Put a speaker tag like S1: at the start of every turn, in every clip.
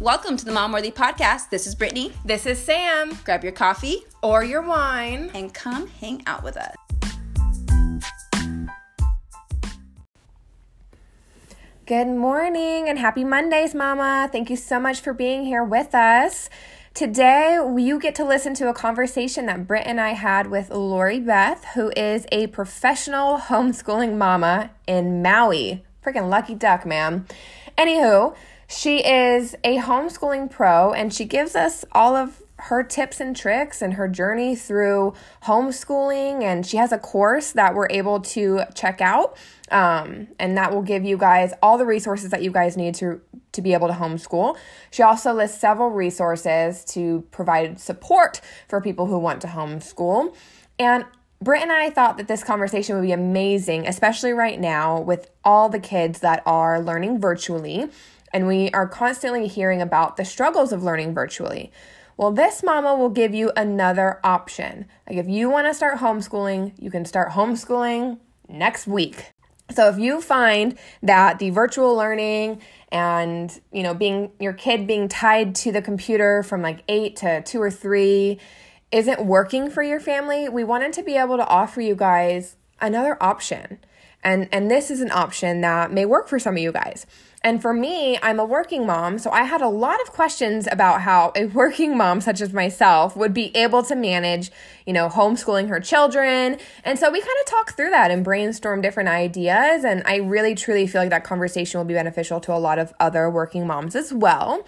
S1: Welcome to the Mom Worthy Podcast. This is Brittany.
S2: This is Sam.
S1: Grab your coffee
S2: or your wine
S1: and come hang out with us.
S2: Good morning and happy Mondays, Mama. Thank you so much for being here with us. Today, you get to listen to a conversation that Britt and I had with Lori Beth, who is a professional homeschooling mama in Maui. Freaking lucky duck, ma'am. Anywho, she is a homeschooling pro and she gives us all of her tips and tricks and her journey through homeschooling. And she has a course that we're able to check out. Um, and that will give you guys all the resources that you guys need to, to be able to homeschool. She also lists several resources to provide support for people who want to homeschool. And Britt and I thought that this conversation would be amazing, especially right now with all the kids that are learning virtually. And we are constantly hearing about the struggles of learning virtually. Well, this mama will give you another option. Like if you want to start homeschooling, you can start homeschooling next week. So if you find that the virtual learning and, you know, being your kid being tied to the computer from like 8 to 2 or 3 isn't working for your family, we wanted to be able to offer you guys another option. And and this is an option that may work for some of you guys. And for me, I'm a working mom, so I had a lot of questions about how a working mom such as myself would be able to manage, you know, homeschooling her children. And so we kind of talked through that and brainstormed different ideas, and I really truly feel like that conversation will be beneficial to a lot of other working moms as well.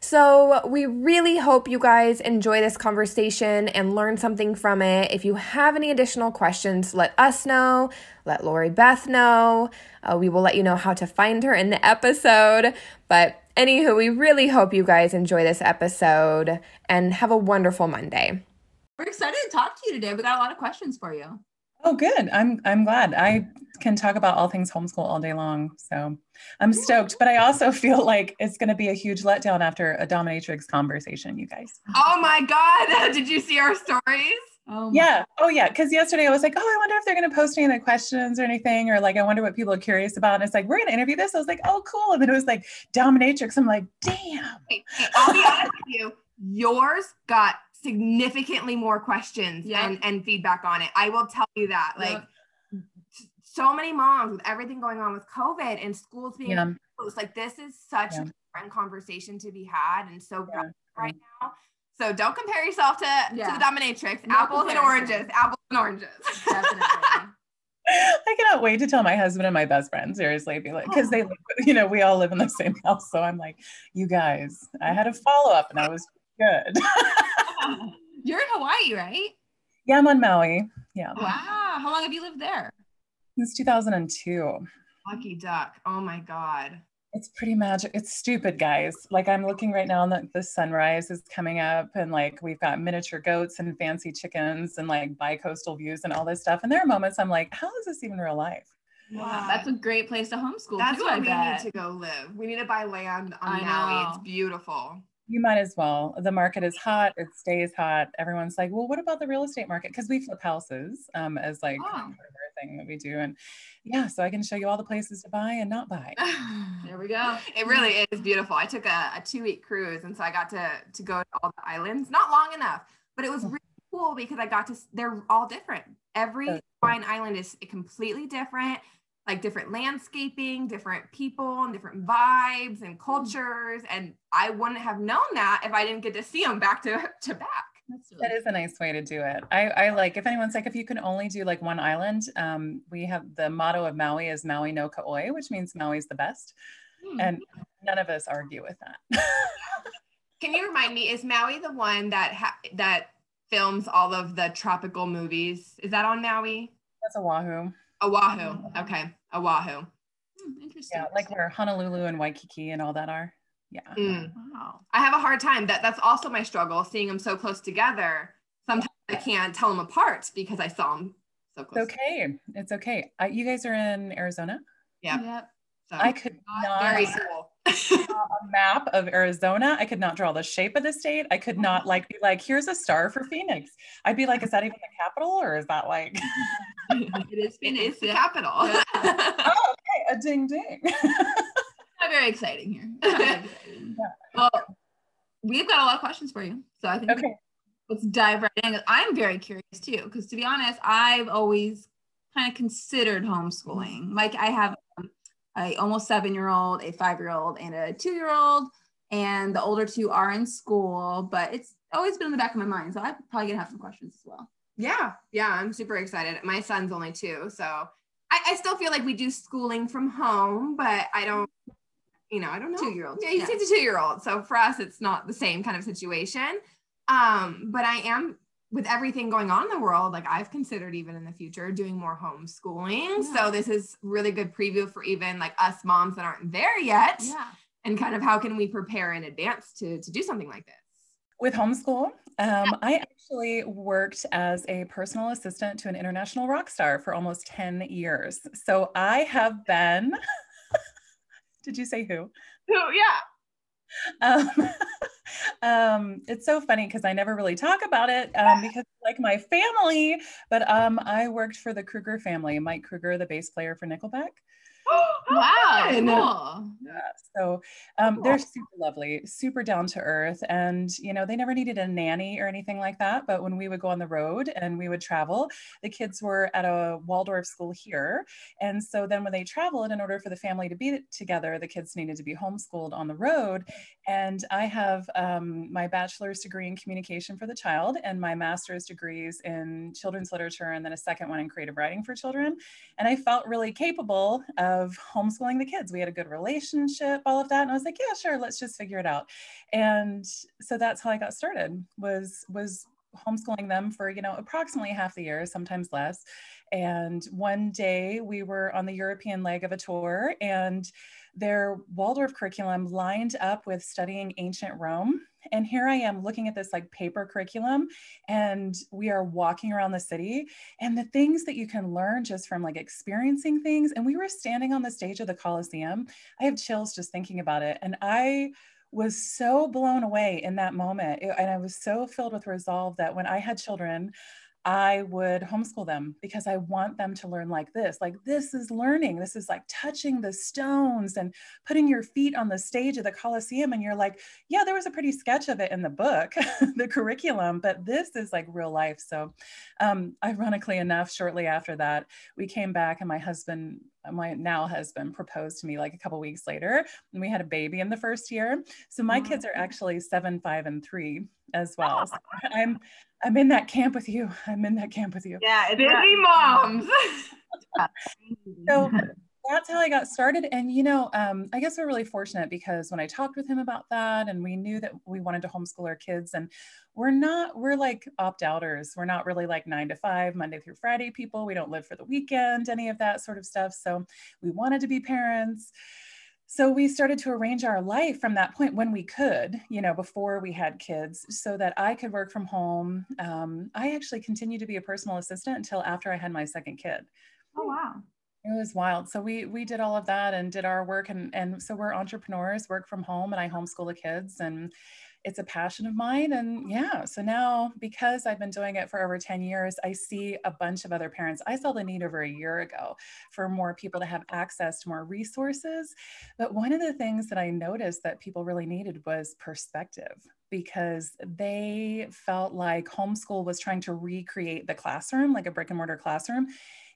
S2: So, we really hope you guys enjoy this conversation and learn something from it. If you have any additional questions, let us know. Let Lori Beth know. Uh, we will let you know how to find her in the episode. But, anywho, we really hope you guys enjoy this episode and have a wonderful Monday.
S1: We're excited to talk to you today. We got a lot of questions for you.
S3: Oh, good. I'm I'm glad. I can talk about all things homeschool all day long. So I'm stoked. But I also feel like it's going to be a huge letdown after a dominatrix conversation, you guys.
S2: Oh my God. Did you see our stories?
S3: Oh yeah. Oh yeah. Because yesterday I was like, oh, I wonder if they're going to post any questions or anything, or like, I wonder what people are curious about. And it's like, we're going to interview this. I was like, oh, cool. And then it was like dominatrix. I'm like, damn.
S2: Hey, hey, I'll be honest with you. Yours got significantly more questions yeah. and, and feedback on it. I will tell you that. Like yeah. so many moms with everything going on with COVID and schools being yeah. closed, like this is such a different conversation to be had and so right now. So don't compare yourself to, to the dominatrix. No apples comparison. and oranges. Apples and oranges. Definitely.
S3: I cannot wait to tell my husband and my best friend, seriously, be like, because they, you know, we all live in the same house. So I'm like, you guys, I had a follow up and I was good.
S1: You're in Hawaii, right?
S3: Yeah, I'm on Maui. Yeah.
S1: Wow. How long have you lived there?
S3: Since 2002.
S2: Lucky duck. Oh my God.
S3: It's pretty magic. It's stupid, guys. Like I'm looking right now, and the, the sunrise is coming up, and like we've got miniature goats and fancy chickens and like bi-coastal views and all this stuff. And there are moments I'm like, how is this even real life?
S1: Wow, that's a great place to homeschool.
S2: That's
S1: too,
S2: where
S1: I
S2: we
S1: bet.
S2: need to go live. We need to buy land on I Maui. Know. It's beautiful.
S3: You might as well. The market is hot. It stays hot. Everyone's like, well, what about the real estate market? Because we flip houses um, as like oh. part of our thing that we do. And yeah, so I can show you all the places to buy and not buy.
S1: there we go.
S2: It really is beautiful. I took a, a two week cruise, and so I got to to go to all the islands. Not long enough, but it was really cool because I got to. They're all different. Every Hawaiian island is completely different like different landscaping, different people, and different vibes and hmm. cultures. And I wouldn't have known that if I didn't get to see them back to, to back.
S3: Really that is a nice way to do it. I, I like if anyone's like if you can only do like one island, um, we have the motto of Maui is Maui no ka oi, which means Maui's the best, hmm. and none of us argue with that.
S2: can you remind me? Is Maui the one that ha- that films all of the tropical movies? Is that on Maui?
S3: That's Oahu.
S2: Oahu. Okay. Oahu.
S3: Hmm, interesting. Yeah, like where Honolulu and Waikiki and all that are. Yeah. Mm.
S2: Wow. I have a hard time. That that's also my struggle, seeing them so close together. Sometimes I can't tell them apart because I saw them so close.
S3: It's okay. It's okay. Uh, you guys are in Arizona.
S2: Yeah. Yep.
S3: So, I could not
S2: very cool.
S3: A map of Arizona. I could not draw the shape of the state. I could not like be like, here's a star for Phoenix. I'd be like, is that even the capital or is that like
S2: it is Phoenix, the capital. oh,
S3: okay, a ding ding.
S1: Not very exciting here. Not
S3: exciting. Yeah.
S1: well, we've got a lot of questions for you. So I think
S3: Okay.
S1: let's dive right in. I'm very curious too, because to be honest, I've always kind of considered homeschooling. Like I have um, a almost seven year old, a five year old, and a two year old, and the older two are in school, but it's always been in the back of my mind. So I'm probably gonna have some questions as well.
S4: Yeah, yeah, I'm super excited. My son's only two, so I, I still feel like we do schooling from home, but I don't, you know, I don't know.
S1: Two year old.
S4: Yeah, he's a two year old. So for us, it's not the same kind of situation. Um, but I am with everything going on in the world, like I've considered even in the future doing more homeschooling.
S1: Yeah.
S4: So this is really good preview for even like us moms that aren't there yet.
S1: Yeah.
S4: And kind of how can we prepare in advance to to do something like this?
S3: With homeschool, um, I actually worked as a personal assistant to an international rock star for almost 10 years. So I have been, did you say who?
S4: Who, yeah.
S3: Um, um, it's so funny because I never really talk about it um, because like my family, but um, I worked for the Kroeger family, Mike Kroeger, the bass player for Nickelback.
S1: Wow. Cool.
S3: Yeah. So um, they're super lovely, super down to earth. And, you know, they never needed a nanny or anything like that. But when we would go on the road and we would travel, the kids were at a Waldorf school here. And so then when they traveled, in order for the family to be together, the kids needed to be homeschooled on the road. And I have um, my bachelor's degree in communication for the child and my master's degrees in children's literature and then a second one in creative writing for children. And I felt really capable of homeschooling the kids. We had a good relationship, all of that. And I was like, yeah, sure, let's just figure it out. And so that's how I got started was was homeschooling them for, you know, approximately half the year, sometimes less. And one day we were on the European leg of a tour and their Waldorf curriculum lined up with studying ancient Rome. And here I am looking at this like paper curriculum, and we are walking around the city, and the things that you can learn just from like experiencing things. And we were standing on the stage of the Coliseum. I have chills just thinking about it. And I was so blown away in that moment. And I was so filled with resolve that when I had children, I would homeschool them because I want them to learn like this. Like, this is learning. This is like touching the stones and putting your feet on the stage of the Coliseum. And you're like, yeah, there was a pretty sketch of it in the book, the curriculum, but this is like real life. So, um, ironically enough, shortly after that, we came back and my husband, my now husband, proposed to me like a couple weeks later. And we had a baby in the first year. So, my kids are actually seven, five, and three as well. So I'm I'm in that camp with you. I'm in that camp with you.
S1: Yeah.
S4: Busy moms.
S3: So that's how I got started. And, you know, um, I guess we're really fortunate because when I talked with him about that and we knew that we wanted to homeschool our kids and we're not, we're like opt outers. We're not really like nine to five, Monday through Friday people. We don't live for the weekend, any of that sort of stuff. So we wanted to be parents. So we started to arrange our life from that point when we could, you know, before we had kids, so that I could work from home. Um, I actually continued to be a personal assistant until after I had my second kid.
S1: Oh wow.
S3: It was wild. So we we did all of that and did our work and and so we're entrepreneurs, work from home, and I homeschool the kids and it's a passion of mine. And yeah, so now because I've been doing it for over 10 years, I see a bunch of other parents. I saw the need over a year ago for more people to have access to more resources. But one of the things that I noticed that people really needed was perspective because they felt like homeschool was trying to recreate the classroom, like a brick and mortar classroom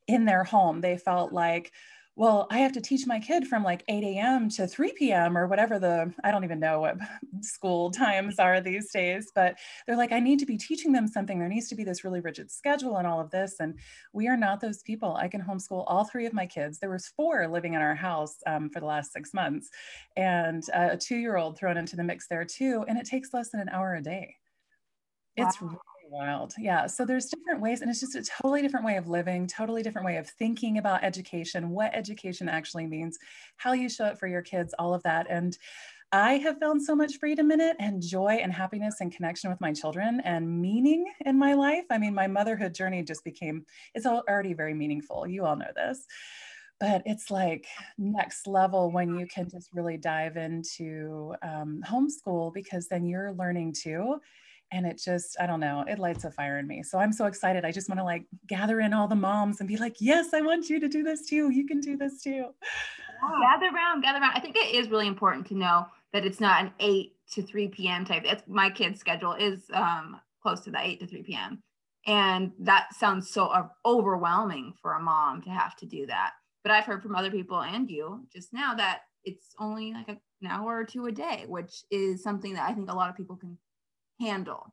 S3: in their home. They felt like, well, I have to teach my kid from like 8 a.m. to 3 p.m. or whatever the, I don't even know what school times are these days, but they're like, I need to be teaching them something. There needs to be this really rigid schedule and all of this. And we are not those people. I can homeschool all three of my kids. There was four living in our house um, for the last six months and uh, a two-year-old thrown into the mix there too. And it takes less than an hour a day. It's really wild. Yeah. So there's different ways, and it's just a totally different way of living, totally different way of thinking about education, what education actually means, how you show up for your kids, all of that. And I have found so much freedom in it and joy and happiness and connection with my children and meaning in my life. I mean, my motherhood journey just became, it's already very meaningful. You all know this. But it's like next level when you can just really dive into um, homeschool because then you're learning too and it just i don't know it lights a fire in me so i'm so excited i just want to like gather in all the moms and be like yes i want you to do this too you can do this too
S1: Gather around, gather around. I think it is really important to know that it's not an eight to 3 p.m. type. It's my kid's schedule is um, close to the 8 to 3 p.m. And that sounds so overwhelming for a mom to have to do that. But I've heard from other people and you just now that it's only like a, an hour or two a day, which is something that I think a lot of people can handle.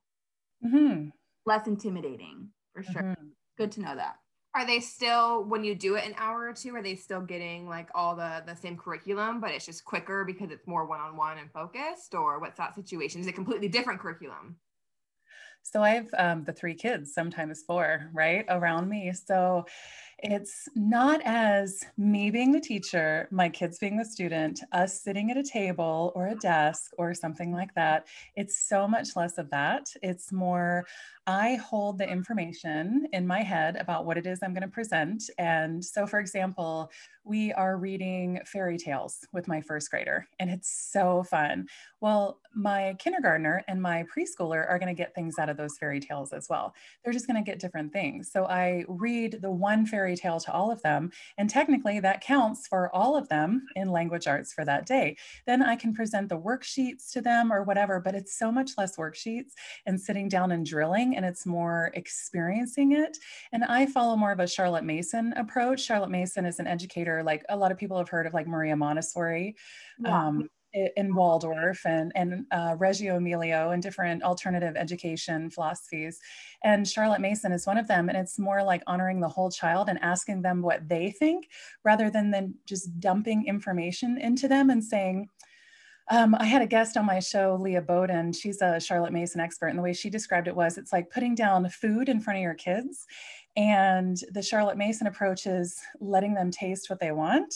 S1: Mm-hmm. Less intimidating for sure. Mm-hmm. Good to know that.
S4: Are they still when you do it an hour or two? Are they still getting like all the the same curriculum, but it's just quicker because it's more one on one and focused, or what's that situation? Is it completely different curriculum?
S3: So I have um, the three kids, sometimes four, right around me. So it's not as me being the teacher, my kids being the student, us sitting at a table or a desk or something like that. It's so much less of that. It's more, I hold the information in my head about what it is I'm going to present. And so, for example, we are reading fairy tales with my first grader, and it's so fun. Well, my kindergartner and my preschooler are going to get things out of those fairy tales as well. They're just going to get different things. So, I read the one fairy tale to all of them, and technically that counts for all of them in language arts for that day. Then I can present the worksheets to them or whatever, but it's so much less worksheets and sitting down and drilling and it's more experiencing it. And I follow more of a Charlotte Mason approach. Charlotte Mason is an educator, like a lot of people have heard of like Maria Montessori. Yeah. Um, in Waldorf and, and uh, Reggio Emilia and different alternative education philosophies. And Charlotte Mason is one of them. And it's more like honoring the whole child and asking them what they think rather than then just dumping information into them and saying, um, I had a guest on my show, Leah Boden. She's a Charlotte Mason expert. And the way she described it was it's like putting down food in front of your kids. And the Charlotte Mason approach is letting them taste what they want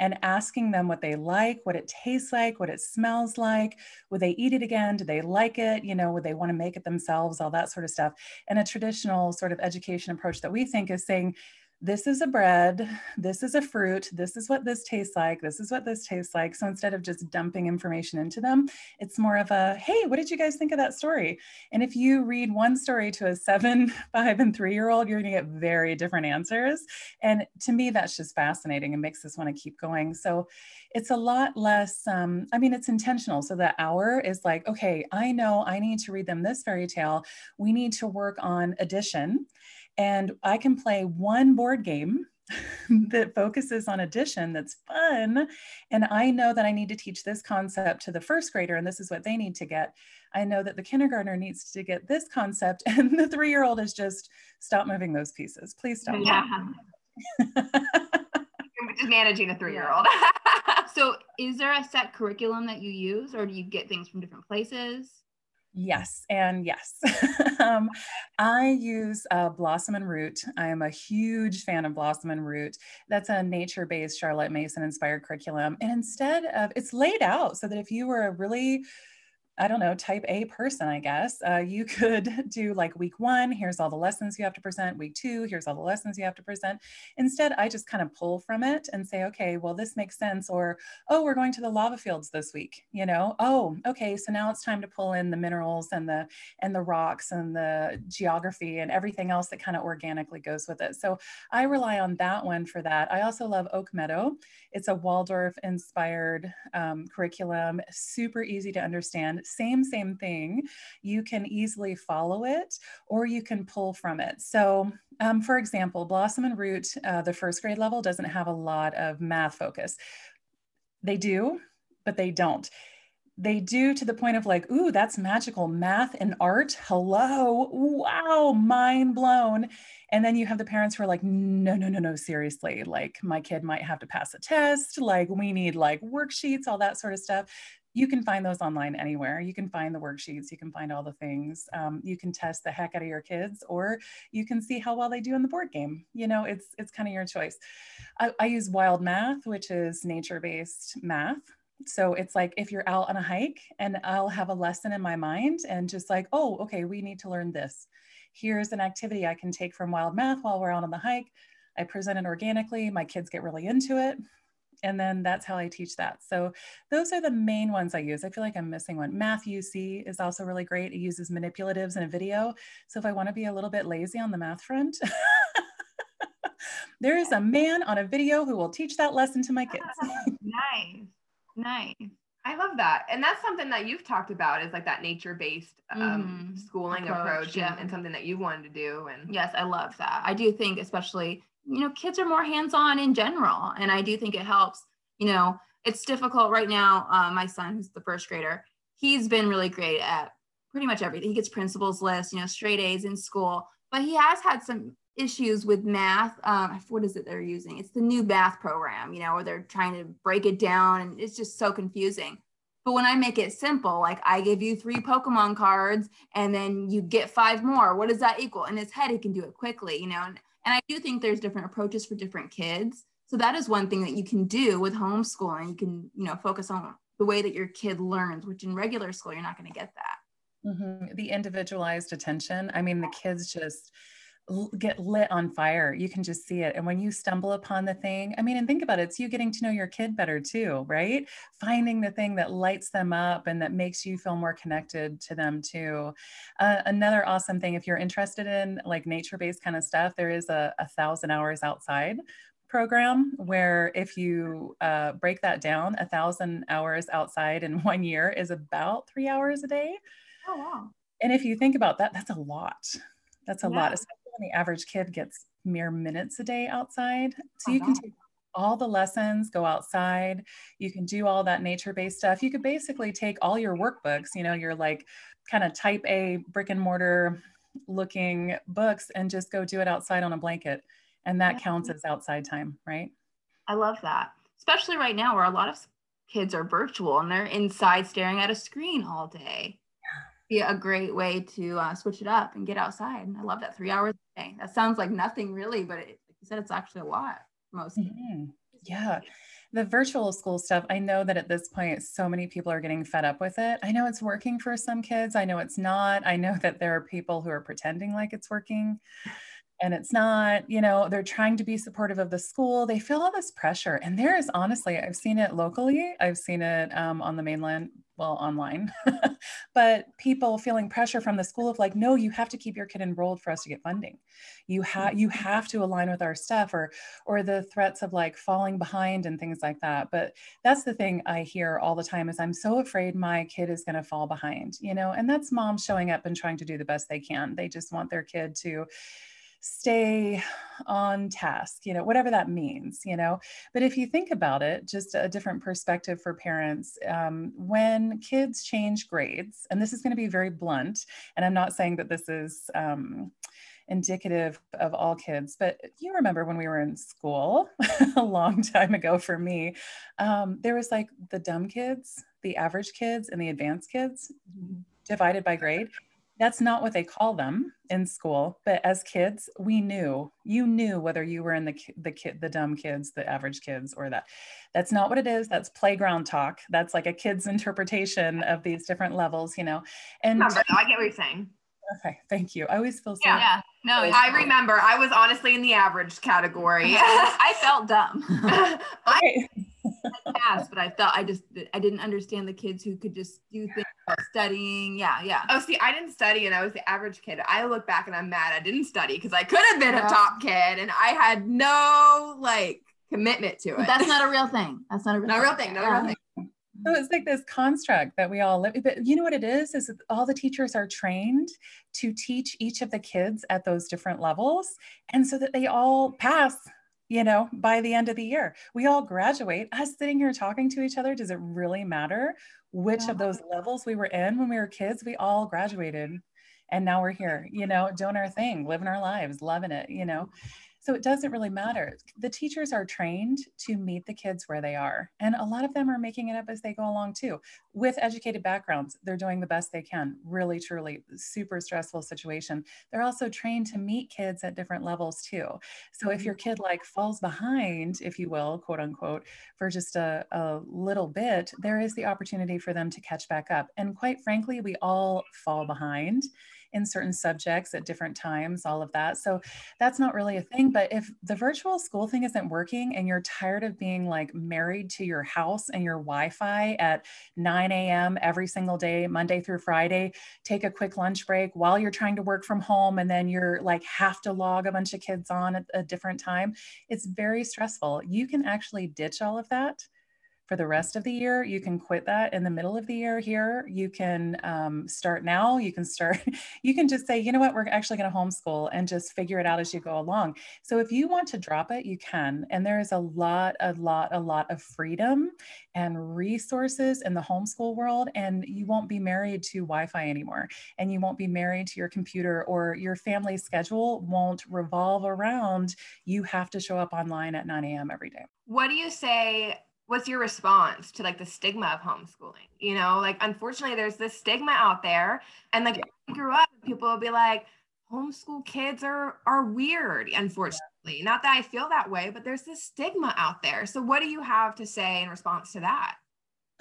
S3: and asking them what they like, what it tastes like, what it smells like. Would they eat it again? Do they like it? You know, would they want to make it themselves? All that sort of stuff. And a traditional sort of education approach that we think is saying, this is a bread, this is a fruit, this is what this tastes like, this is what this tastes like. So instead of just dumping information into them, it's more of a, hey, what did you guys think of that story? And if you read one story to a seven, five, and three year old, you're gonna get very different answers. And to me, that's just fascinating and makes us wanna keep going. So it's a lot less, um, I mean, it's intentional. So that hour is like, okay, I know I need to read them this fairy tale. We need to work on addition and I can play one board game that focuses on addition that's fun. And I know that I need to teach this concept to the first grader, and this is what they need to get. I know that the kindergartner needs to get this concept, and the three year old is just stop moving those pieces. Please stop. Yeah.
S4: just managing a three year old.
S1: so, is there a set curriculum that you use, or do you get things from different places?
S3: Yes, and yes. um, I use uh, Blossom and Root. I am a huge fan of Blossom and Root. That's a nature based Charlotte Mason inspired curriculum. And instead of, it's laid out so that if you were a really I don't know, type A person, I guess, uh, you could do like week one, here's all the lessons you have to present. Week two, here's all the lessons you have to present. Instead, I just kind of pull from it and say, okay, well, this makes sense. Or, oh, we're going to the lava fields this week, you know? Oh, okay, so now it's time to pull in the minerals and the and the rocks and the geography and everything else that kind of organically goes with it. So I rely on that one for that. I also love Oak Meadow. It's a Waldorf inspired um, curriculum, super easy to understand same, same thing. You can easily follow it or you can pull from it. So, um, for example, Blossom and Root, uh, the first grade level, doesn't have a lot of math focus. They do, but they don't they do to the point of like, ooh, that's magical math and art. Hello. Wow. Mind blown. And then you have the parents who are like, no, no, no, no, seriously. Like, my kid might have to pass a test. Like, we need like worksheets, all that sort of stuff you can find those online anywhere. You can find the worksheets, you can find all the things. Um, you can test the heck out of your kids, or you can see how well they do in the board game. You know, it's it's kind of your choice. I, I use Wild Math, which is nature-based math. So it's like if you're out on a hike and I'll have a lesson in my mind and just like, oh, okay, we need to learn this. Here's an activity I can take from Wild Math while we're out on the hike. I present it organically. My kids get really into it and then that's how I teach that. So those are the main ones I use. I feel like I'm missing one. Math-U-See is also really great. It uses manipulatives in a video. So if I want to be a little bit lazy on the math front, there is a man on a video who will teach that lesson to my kids.
S1: nice. Nice.
S4: I I love that. And that's something that you've talked about is like that nature based um,
S1: Mhm.
S4: schooling
S1: Approach,
S4: approach,
S1: yeah.
S4: and, and something that you wanted to do. And
S1: Yes, I love that. I do think, especially, you know, kids are more hands on in general. And I do think it helps. You know, it's difficult right now. Uh, my son, who's the first grader, he's been really great at pretty much everything. He gets principal's list, you know, straight A's in school, but he has had some issues with math. Um, what is it they're using? It's the new math program, you know, where they're trying to break it down and it's just so confusing. But when I make it simple, like I give you three Pokemon cards and then you get five more, what does that equal? In his head, he can do it quickly, you know. And, and I do think there's different approaches for different kids. So that is one thing that you can do with homeschooling. You can, you know, focus on the way that your kid learns, which in regular school, you're not going to get that.
S3: Mhm. The individualized attention. I mean, the kids just get lit on fire. You can just see it. And when you stumble upon the thing, I mean, and think about it, it's you getting to know your kid better too, right? Finding the thing that lights them up and that makes you feel more connected to them too. Uh, another awesome thing, if you're interested in like nature based kind of stuff, there is a, a thousand hours outside program where if you uh, break that down, a thousand hours outside in one year is about three hours a day.
S1: Oh, wow.
S3: And if you think about that, that's a lot. That's a
S1: Yeah.
S3: lot, especially when the average kid gets mere minutes a day outside. So
S1: Oh,
S3: you can take all the lessons, go outside, you can do all that nature based stuff. You could basically take all your workbooks, you know, your like kind of type A brick and mortar looking books and just go do it outside on a blanket. And that
S1: Yeah.
S3: counts as outside time, right?
S1: I love that, especially right now where a lot of kids are virtual and they're inside staring at a screen all day. Be a great way to uh, switch it up and get outside. And I love that three hours a day. That sounds like nothing really, but it, like you said, it's actually a lot for most.
S3: Mhm. Yeah. The virtual school stuff, I know that at this point, so many people are getting fed up with it. I know it's working for some kids. I know it's not. I know that there are people who are pretending like it's working and it's not. You know, they're trying to be supportive of the school. They feel all this pressure. And there is honestly, I've seen it locally, I've seen it um, on the mainland, well, online, but people feeling pressure from the school of like, no, you have to keep your kid enrolled for us to get funding. You have you have to align with our stuff or or the threats of like falling behind and things like that. But that's the thing I hear all the time is I'm so afraid my kid is going to fall behind, you know, and that's mom showing up and trying to do the best they can. They just want their kid to stay on task, you know, whatever that means, you know. But if you think about it, just a different perspective for parents, um, when kids change grades, and this is going to be very blunt, and I'm not saying that this is, um, indicative of all kids. But you remember when we were in school a long time ago for me, um, there was like the dumb kids, the average kids, and the advanced kids divided by grade. That's not what they call them in school. But as kids, we knew you knew whether you were in the the kid, the dumb kids, the average kids, or that. That's not what it is. That's playground talk. That's like a kid's interpretation of these different levels, you know. And
S4: remember, I get what you're saying.
S3: okay, thank you. I always feel so.
S4: Yeah.
S1: Yeah. No,
S4: I remember I was honestly in the average category.
S1: I felt dumb.
S3: I
S1: Past, but I felt I just I didn't understand the kids who could just do things about studying. Yeah, yeah.
S4: Oh, see, I didn't study and I was the average kid. I look back and I'm mad I didn't study because I could have been
S1: Yeah.
S4: a top kid and I had no like commitment to it.
S1: But that's not a real thing. That's not a real
S4: not a real thing. Not a real thing.
S3: So it's like this construct that we all live. But you know what it is? Is that all the teachers are trained to teach each of the kids at those different levels, and so that they all pass. You know, by the end of the year, we all graduate. Us sitting here talking to each other, does it really matter which of uh-huh. those levels we were in when we were kids? We all graduated, and now we're here. You know, doing our thing, living our lives, loving it. You know, so it doesn't really matter. The teachers are trained to meet the kids where they are. And a lot of them are making it up as they go along too. With educated backgrounds, they're doing the best they can. Really, truly, super stressful situation. They're also trained to meet kids at different levels too. So if mm-hmm. your kid like falls behind, if you will, quote unquote, for just a, a little bit, there is the opportunity for them to catch back up. And quite frankly, we all fall behind in certain subjects at different times, all of that. So that's not really a thing. But if the virtual school thing isn't working and you're tired of being like married to your house and your Wi Fi at 9 a.m. every single day, Monday through Friday, take a quick lunch break while you're trying to work from home and then you're like have to log a bunch of kids on at a different time, it's very stressful. You can actually ditch all of that for the rest of the year. You can quit that in the middle of the year here. You can um, start now. You can start, you can just say, you know what, we're actually going to homeschool and just figure it out as you go along. So if you want to drop it, you can. And there is a lot, a lot, a lot of freedom and resources in the homeschool world. And you won't be married to Wi Fi anymore. And you won't be married to your computer or your family schedule won't revolve around you have to show up online at 9 a.m. every day.
S4: What do you say what's your response to like the stigma of homeschooling? You know, like unfortunately there's this stigma out there. And like I grew up, people will be like, homeschool kids are are weird, unfortunately. Not that I feel that way, but there's this stigma out there. So what do you have to say in response to that?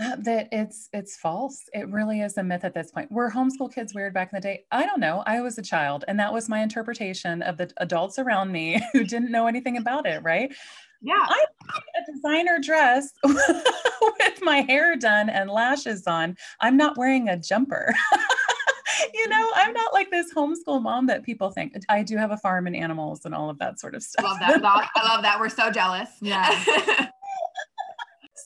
S3: Uh, that it's it's false. It really is a myth at this point. Were homeschool kids weird back in the day? I don't know. I was a child, and that was my interpretation of the adults around me who didn't know anything about it. Right?
S4: Yeah.
S3: I like a designer dress with my hair done and lashes on. I'm not wearing a jumper. you know, I'm not like this homeschool mom that people think. I do have a farm and animals and all of that sort of stuff.
S4: I love that. I love that. We're so jealous.
S1: Yeah.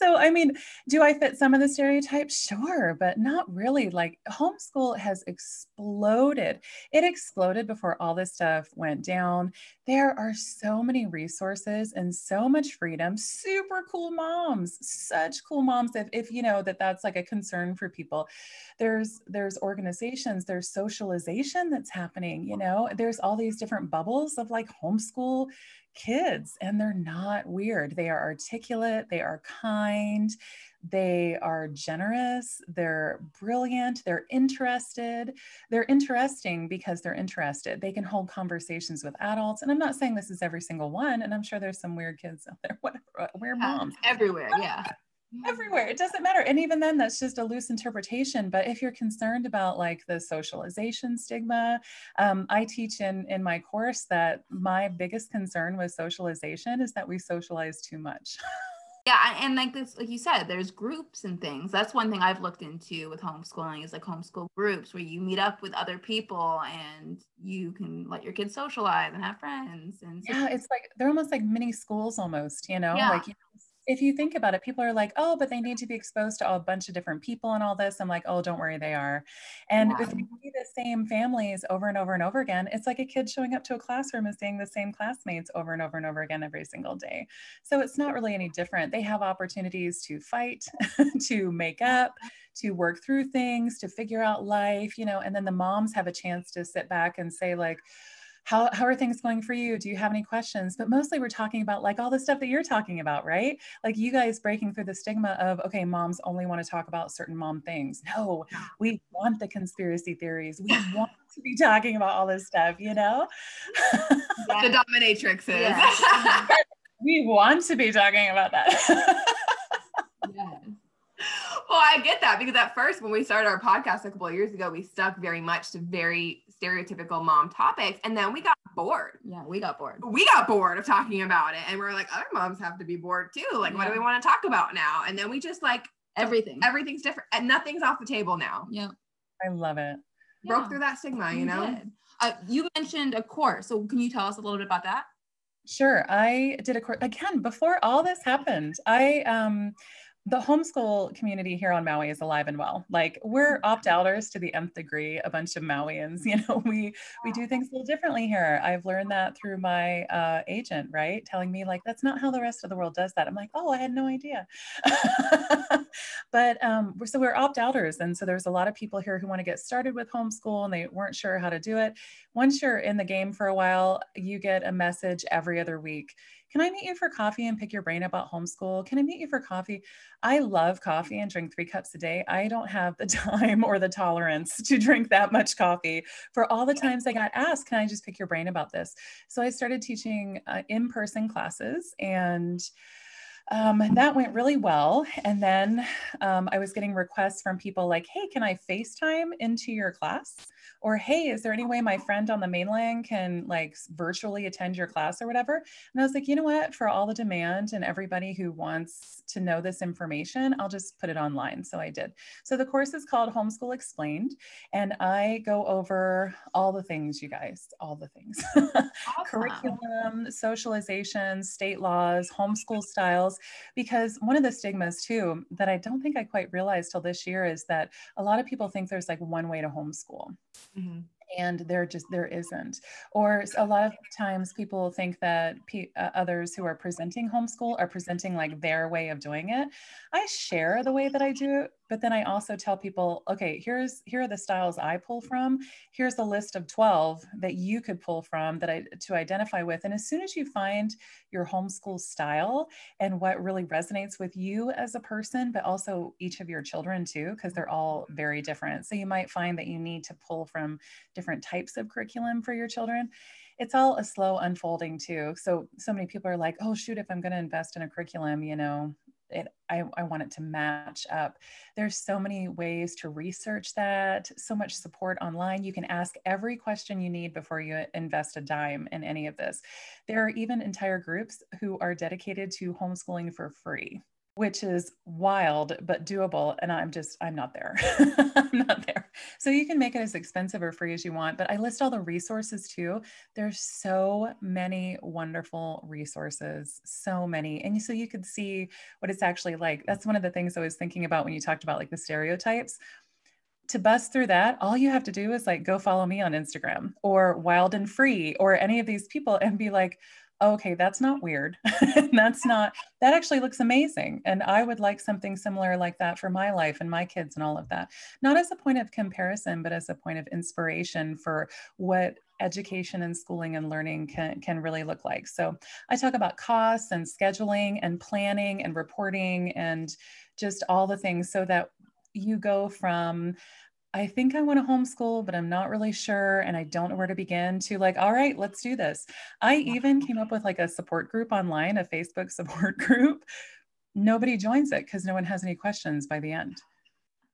S3: So i mean do i fit some of the stereotypes? Sure but not really. Like homeschool has exploded. It exploded before all this stuff went down. There are so many resources and so much freedom. Super cool moms such cool moms. If, if you know that that's like a concern for people there's there's organizations there's socialization that's happening you know? There's all these different bubbles of like homeschool kids and they're not weird. They are articulate, they are kind, they are generous, they're brilliant, they're interested. They're interesting because they're interested. They can hold conversations with adults. And I'm not saying this is every single one, and I'm sure there's some weird kids out there, whatever, uh, weird moms.
S1: Everywhere, yeah
S3: everywhere. It doesn't matter. And even then that's just a loose interpretation. But if you're concerned about like the socialization stigma um, i teach in in my course that my biggest concern with socialization is that we socialize too much.
S1: Yeah and like this like you said there's groups and things. That's one thing i've looked into with homeschooling is like homeschool groups where you meet up with other people and you can let your kids socialize and have friends and
S3: yeah it's like they're almost like mini schools almost you know?
S1: Yeah.
S3: like you know, if you think about it, people are like, oh, but they need to be exposed to a bunch of different people and all this. I'm like, oh, don't worry, they are. And yeah. if you see the same families over and over and over again, it's like a kid showing up to a classroom and seeing the same classmates over and over and over again every single day. So it's not really any different. They have opportunities to fight, to make up, to work through things, to figure out life, you know, and then the moms have a chance to sit back and say, like, how, how are things going for you? Do you have any questions? But mostly we're talking about like all the stuff that you're talking about, right? Like you guys breaking through the stigma of, okay, moms only want to talk about certain mom things. No, we want the conspiracy theories. We want to be talking about all this stuff, you know?
S4: the dominatrixes.
S3: Yeah. Mm-hmm. we want to be talking about that.
S4: yes. Well, I get that because at first, when we started our podcast a couple of years ago, we stuck very much to very stereotypical mom topics. And then we got bored.
S1: Yeah, we got bored.
S4: We got bored of talking about it. And we are like, other moms have to be bored too. Like, yeah. what do we want to talk about now? And then we just like
S1: everything.
S4: Everything's different. And nothing's off the table now.
S1: Yeah.
S3: I love it.
S4: Broke yeah. through that stigma, you know?
S1: Uh, you mentioned a course. So can you tell us a little bit about that?
S3: Sure. I did a course again before all this happened. I um the homeschool community here on Maui is alive and well. Like we're mm-hmm. opt-outers to the nth degree, a bunch of Mauians. You know, we we do things a little differently here. I've learned that through my uh, agent, right, telling me like that's not how the rest of the world does that. I'm like, oh, I had no idea. but um, so we're opt-outers, and so there's a lot of people here who want to get started with homeschool and they weren't sure how to do it. Once you're in the game for a while, you get a message every other week can I meet you for coffee and pick your brain about homeschool? Can I meet you for coffee? I love coffee and drink three cups a day. I don't have the time or the tolerance to drink that much coffee. For all the times I got asked, can I just pick your brain about this? So I started teaching uh, in person classes and um, that went really well. And then um, I was getting requests from people like, hey, can I FaceTime into your class? or hey is there any way my friend on the mainland can like virtually attend your class or whatever and i was like you know what for all the demand and everybody who wants to know this information i'll just put it online so i did so the course is called homeschool explained and i go over all the things you guys all the things awesome. curriculum socialization state laws homeschool styles styles because one of the stigmas too that I don't think I quite realized till this year is that a lot of people think there's like one way to homeschool. Mm-hmm. And there just there isn't. Or a lot of times people think that p- uh, others who are presenting homeschool are presenting like their way of doing it. I share the way that i do it but then i also tell people okay here's here are the styles i pull from. Here's the list of 12 that you could pull from that i to identify with. And as soon as you find your homeschool style and what really resonates with you as a person but also each of your children too because they're all very different. So you might find that you need to pull from different types of curriculum for your children. It's all a slow unfolding too. So so many people are like oh shoot if i'm going to invest in a curriculum you know it I, I want it to match up. There's so many ways to research that so much support online. You can ask every question you need before you invest a dime in any of this. There are even entire groups who are dedicated to homeschooling for free which is wild but doable and i'm just i'm not there. I'm not there so you can make it as expensive or free as you want but i list all the resources too. There's so many wonderful resources so many and so you could see what it's actually like. That's one of the things i was thinking about when you talked about like the stereotypes. To bust through that, all you have to do is like go follow me on Instagram or Wild and Free or any of these people and be like, okay, that's not weird. that's not, that actually looks amazing. And I would like something similar like that for my life and my kids and all of that. Not as a point of comparison, but as a point of inspiration for what education and schooling and learning can, can really look like. So I talk about costs and scheduling and planning and reporting and just all the things so that you go from I think I want to homeschool, but I'm not really sure. And I don't know where to begin to like, all right, let's do this. I even came up with like a support group online, a Facebook support group. Nobody joins it because no one has any questions by the end.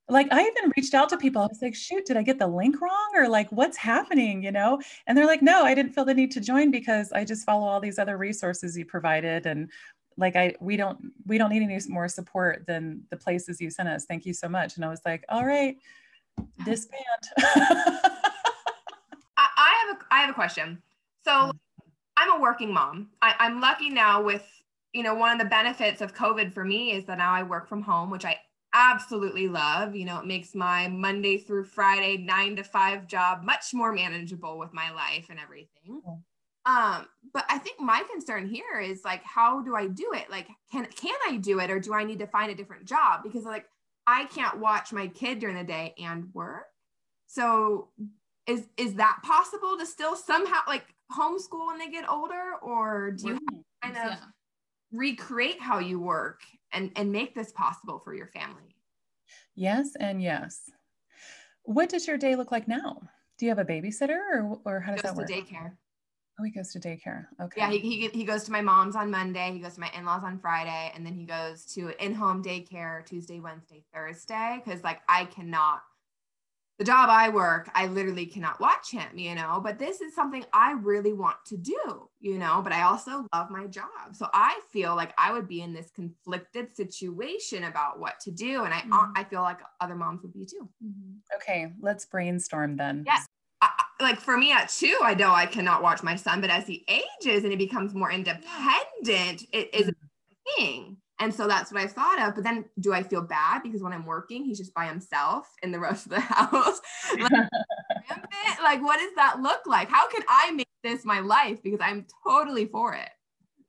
S3: Like I even reached out to people. I was like, shoot, did I get the link wrong? Or like, what's happening? You know? And they're like, no, I didn't feel the need to join because I just follow all these other resources you provided. And like I we don't we don't need any more support than the places you sent us. Thank you so much. And I was like, all right disband.
S4: I, I have a I have a question. So hmm. I'm a working mom. I, I'm lucky now with you know one of the benefits of COVID for me is that now I work from home, which I absolutely love. You know, it makes my Monday through Friday nine to five job much more manageable with my life and everything. Hmm. Um, but I think my concern here is like, how do I do it? Like, can can I do it, or do I need to find a different job? Because like I can't watch my kid during the day and work. So is is that possible to still somehow like homeschool when they get older or do you kind of yeah. recreate how you work and and make this possible for your family?
S3: Yes and yes. What does your day look like now? Do you have a babysitter or, or how does that work?
S4: daycare.
S3: Oh, he goes to daycare. Okay.
S4: Yeah, he, he, he goes to my mom's on Monday. He goes to my in laws on Friday. And then he goes to in home daycare Tuesday, Wednesday, Thursday. Cause like I cannot, the job I work, I literally cannot watch him, you know. But this is something I really want to do, you know. But I also love my job. So I feel like I would be in this conflicted situation about what to do. And I, mm-hmm. I feel like other moms would be too.
S3: Mm-hmm. Okay, let's brainstorm then.
S4: Yes like for me at two, I know I cannot watch my son, but as he ages and he becomes more independent, it is a thing. And so that's what I thought of. But then do I feel bad because when I'm working, he's just by himself in the rest of the house? like, like, what does that look like? How can I make this my life? Because I'm totally for it.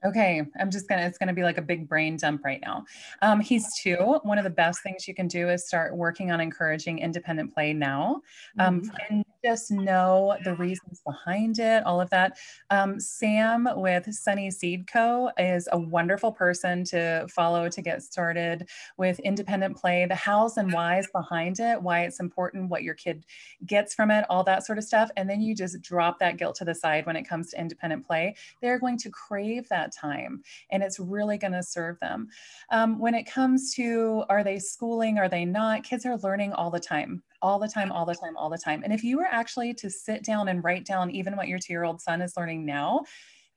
S3: Okay, I'm just gonna, it's gonna be like a big brain dump right now. Um, he's two. One of the best things you can do is start working on encouraging independent play now. Um, mm-hmm. And just know the reasons behind it, all of that. Um, Sam with Sunny Seed Co. is a wonderful person to follow to get started with independent play, the hows and whys behind it, why it's important, what your kid gets from it, all that sort of stuff. And then you just drop that guilt to the side when it comes to independent play. They're going to crave that time and it's really going to serve them. Um, when it comes to are they schooling, are they not, kids are learning all the time all the time, all the time, all the time. And if you were actually to sit down and write down even what your two year old son is learning now,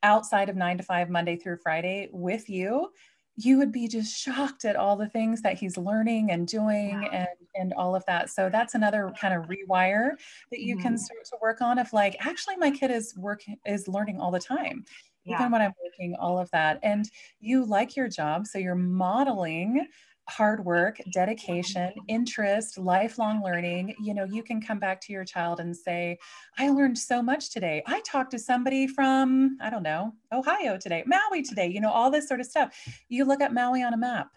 S3: outside of nine to five, Monday through Friday with you, you would be just shocked at all the things that he's learning and doing and and all of that so that's another kind of rewire that you mm-hmm. can start to work on if like actually my kid is working is learning all the time yeah. even when I'm working, all of that. And you like your job. So you're modeling hard work, dedication, mm-hmm. interest, lifelong learning, you know, you can come back to your child and say, I learned so much today. I talked to somebody from, I don't know, Ohio today, Maui today, you know, all this sort of stuff. You look at Maui on a map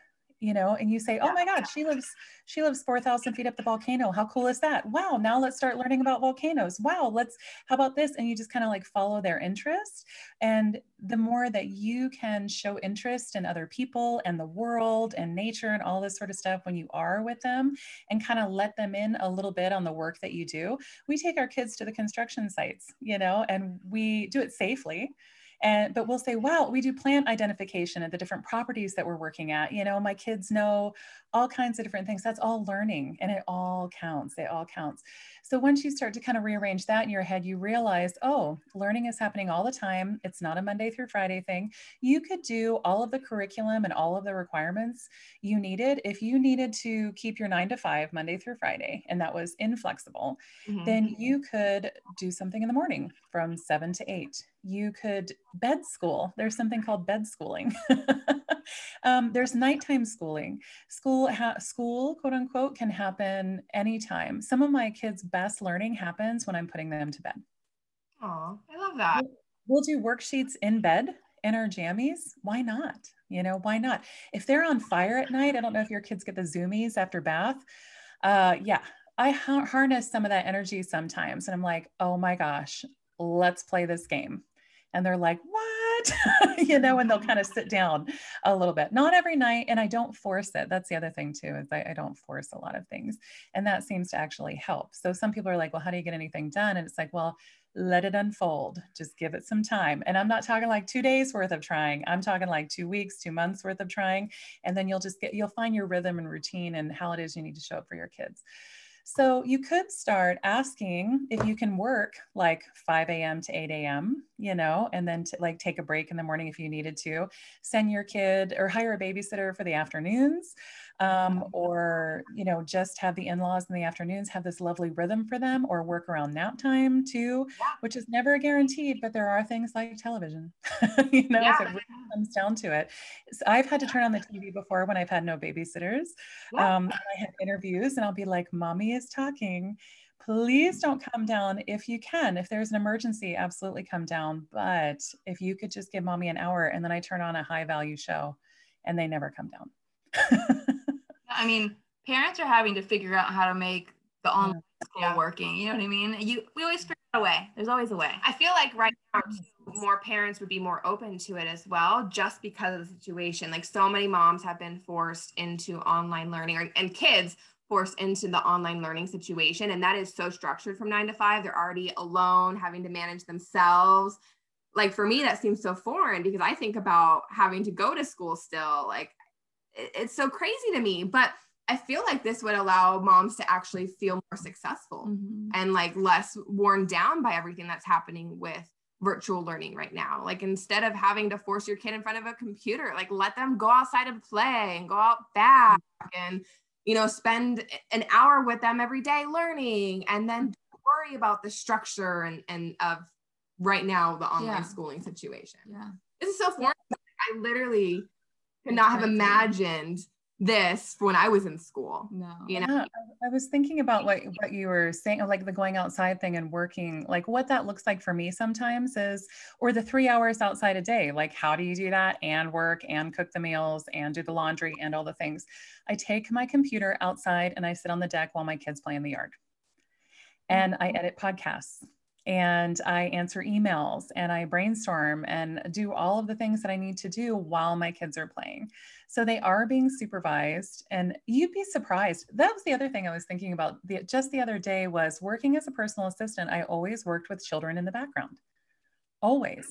S3: you know, and you say, oh my God, she lives, she lives 4,000 feet up the volcano. How cool is that? Wow. Now let's start learning about volcanoes. Wow. Let's, how about this? And you just kind of like follow their interest. And the more that you can show interest in other people and the world and nature and all this sort of stuff when you are with them and kind of let them in a little bit on the work that you do. We take our kids to the construction sites, you know, and we do it safely and but we'll say wow we do plant identification and the different properties that we're working at. You know my kids know all kinds of different things that's all learning and it all counts it all counts so once you start to kind of rearrange that in your head you realize oh learning is happening all the time it's not a monday through friday thing you could do all of the curriculum and all of the requirements you needed if you needed to keep your 9 to 5 monday through friday and that was inflexible mm-hmm. then you could do something in the morning from 7 to 8 you could bed school. There's something called bed schooling. um, there's nighttime schooling. School, ha- school, quote unquote, can happen anytime. Some of my kids' best learning happens when I'm putting them to bed.
S4: Oh, I love that.
S3: We'll, we'll do worksheets in bed in our jammies. Why not? You know, why not? If they're on fire at night, I don't know if your kids get the zoomies after bath. Uh, yeah, I ha- harness some of that energy sometimes. And I'm like, oh my gosh, let's play this game and they're like, what? you know, and they'll kind of sit down a little bit. Not every night. And I don't force it. That's the other thing too, is I, I don't force a lot of things. And that seems to actually help. So some people are like, well, how do you get anything done? And it's like, well, let it unfold. Just give it some time. And I'm not talking like two days worth of trying. I'm talking like two weeks, two months worth of trying. And then you'll just get, you'll find your rhythm and routine and how it is you need to show up for your kids. So you could start asking if you can work like 5 a.m. to 8 a.m., you know, and then to, like take a break in the morning if you needed to. Send your kid or hire a babysitter for the afternoons um, or you know just have the in-laws in the afternoons have this lovely rhythm for them or work around nap time too yeah. which is never guaranteed but there are things like television you know yeah. if it really comes down to it so i've had to turn on the tv before when i've had no babysitters yeah. um, i have interviews and i'll be like mommy is talking please don't come down if you can. If there's an emergency, absolutely come down. But if you could just give mommy an hour and then I turn on a high value show and they never come down.
S1: I mean, parents are having to figure out how to make the online school yeah. working. You know what I mean? You we always figure out a way. There's always a way.
S4: I feel like right now more parents would be more open to it as well, just because of the situation. Like so many moms have been forced into online learning, or, and kids forced into the online learning situation, and that is so structured from nine to five. They're already alone, having to manage themselves. Like for me, that seems so foreign because I think about having to go to school still. Like it's so crazy to me but i feel like this would allow moms to actually feel more successful mm-hmm. and like less worn down by everything that's happening with virtual learning right now. Like instead of having to force your kid in front of a computer like let them go outside and play and go out back and you know spend an hour with them every day learning and then worry about the structure and and of right now the online yeah. schooling situation.
S1: Yeah.
S4: This is so foreign i literally could not have imagined this when I was in school.
S1: No.
S4: You know,
S3: yeah, I was thinking about what what you were saying, like the going outside thing and working, like what that looks like for me sometimes is, or the three hours outside a day. Like, how do you do that and work and cook the meals and do the laundry and all the things? I take my computer outside and I sit on the deck while my kids play in the yard. And I mm-hmm. edit podcasts and I answer emails and I brainstorm and do all of the things that I need to do while my kids are playing. So they are being supervised and you'd be surprised. That was the other thing I was thinking about the, just the other day was working as a personal assistant. I always worked with children in the background. Always.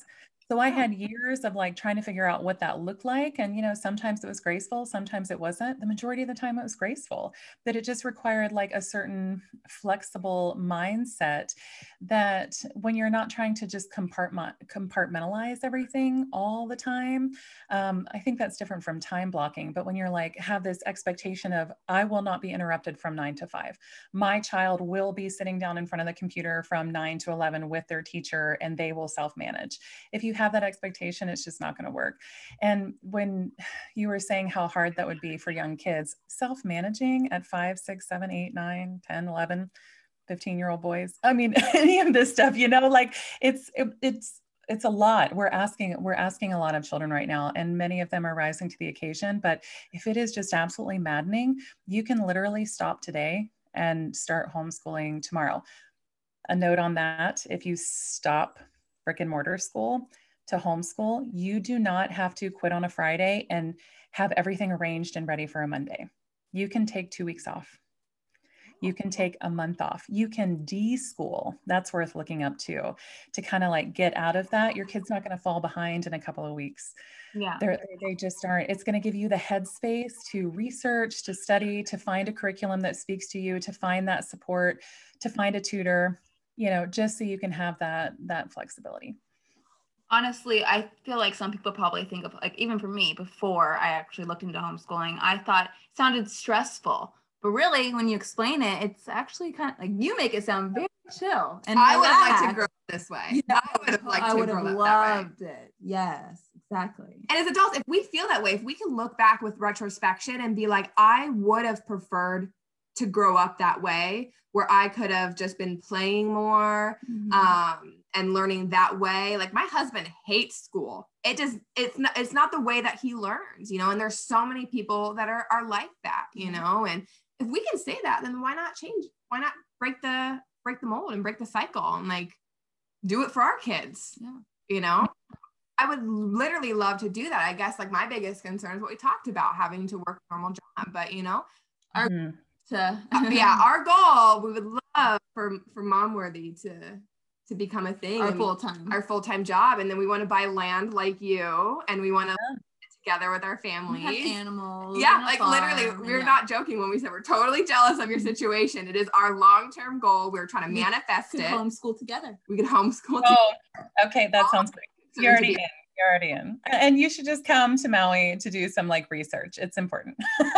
S3: So I had years of like trying to figure out what that looked like. And, you know, sometimes it was graceful, sometimes it wasn't. The majority of the time it was graceful, but it just required like a certain flexible mindset that when you're not trying to just compartment, compartmentalize everything all the time, um, I think that's different from time blocking. But when you're like, have this expectation of, I will not be interrupted from nine to five, my child will be sitting down in front of the computer from nine to 11 with their teacher and they will self manage. If you have that expectation, it's just not going to work. And when you were saying how hard that would be for young kids, self managing at five, six, seven, eight, nine, 10, 11, 15 year old boys, I mean, any of this stuff, you know, like it's, it, it's, it's a lot we're asking we're asking a lot of children right now and many of them are rising to the occasion but if it is just absolutely maddening you can literally stop today and start homeschooling tomorrow a note on that if you stop brick and mortar school to homeschool, you do not have to quit on a Friday and have everything arranged and ready for a Monday. You can take two weeks off. You can oh. take a month off. You can de-school. That's worth looking up too, to kind of like get out of that. Your kid's not going to fall behind in a couple of weeks.
S1: Yeah.
S3: They're, they just aren't. It's going to give you the headspace to research, to study, to find a curriculum that speaks to you, to find that support, to find a tutor, you know, just so you can have that that flexibility.
S1: Honestly, I feel like some people probably think of like even for me before I actually looked into homeschooling, I thought it sounded stressful. But really, when you explain it, it's actually kind of like you make it sound very chill.
S4: And I would have liked to grow up this way. Yeah, I would have liked
S1: I
S4: to
S1: would
S4: grow
S1: have
S4: up
S1: loved
S4: that way.
S1: it. Yes, exactly.
S4: And as adults, if we feel that way, if we can look back with retrospection and be like, I would have preferred to grow up that way where I could have just been playing more
S1: Mhm.
S4: um, and learning that way. Like my husband hates school. It just it's not it's not the way that he learns, you know. And there's so many people that are are like that, you know. And if we can say that, then why not change? Why not break the break the mold and break the cycle and like do it for our kids?
S1: Yeah.
S4: You know. I would literally love to do that. I guess like my biggest concern is what we talked about, having to work a normal job. But you know, Our-
S3: Mhm.
S1: to
S4: yeah, our goal we would love for for Mom Worthy to to become a thing,
S1: our full time.
S4: our full time job, and then we want to buy land like you, and we want to
S3: Yeah.
S4: together with our
S1: We have animals.
S4: Yeah, like
S1: farm,
S4: literally, we're
S1: yeah.
S4: not joking when we said we're totally jealous of your mm-hmm. situation. It is our long term goal. We're trying to
S1: We
S4: manifest
S1: could
S4: it.
S1: homeschool together.
S4: we could homeschool.
S3: Oh, okay, that sounds great. You're
S4: to
S3: already in. You're already in. And you should just come to Maui to do some like research. It's important.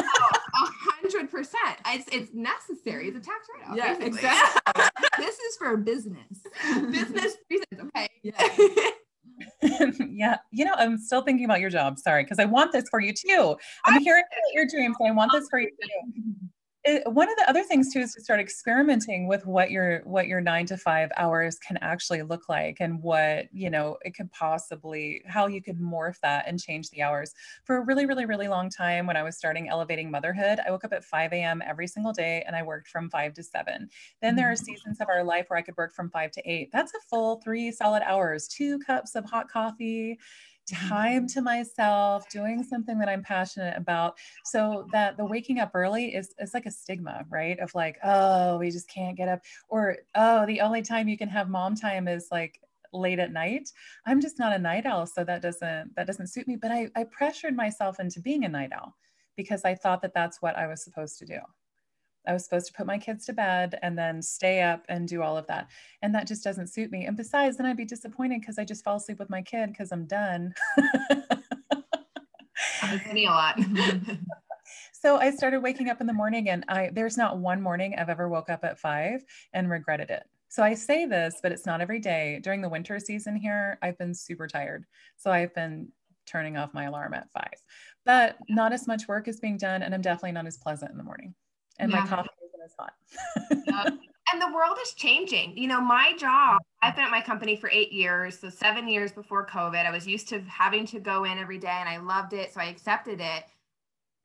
S4: Oh, a hundred percent. It's it's necessary. It's a tax write off.
S1: Yeah,
S4: basically.
S1: exactly. this is for business.
S4: Business reasons. Okay.
S1: Yeah.
S3: yeah. You know, I'm still thinking about your job. Sorry, because I want this for you too. I'm hearing about your dreams and I want this for you too. It- one of the other things too is to start experimenting with what your what your nine to five hours can actually look like and what you know it could possibly how you could morph that and change the hours. For a really really really long time when i was starting elevating motherhood i woke up at 5 a.m every single day and i worked from 5 to 7 then there are mm-hmm. seasons of our life where i could work from 5 to 8 that's a full three solid hours two cups of hot coffee Mm-hmm. time to myself doing something that i'm passionate about so that the waking up early is it's like a stigma right? Of like oh we just can't get up or oh the only time you can have mom time is like late at night. I'm just not a night owl so that doesn't that doesn't suit me but i i pressured myself into being a night owl because i thought that that's what i was supposed to do I was supposed to put my kids to bed and then stay up and do all of that. And that just doesn't suit me. And besides, then I'd be disappointed because I just fall asleep with my kid because I'm done.
S4: Happens a lot.
S3: so I started waking up in the morning and I there's not one morning I've ever woke up at five and regretted it. So I say this, but it's not every day. During the winter season here, I've been super tired. So I've been turning off my alarm at five. But not as much work is being done, and I'm definitely not as pleasant in the morning. And my
S4: Yeah.
S3: coffee isn't as hot.
S4: And the world is changing. You know, my job, I've been at my company for eight years. So, seven years before COVID, I was used to having to go in every day and I loved it. So, I accepted it.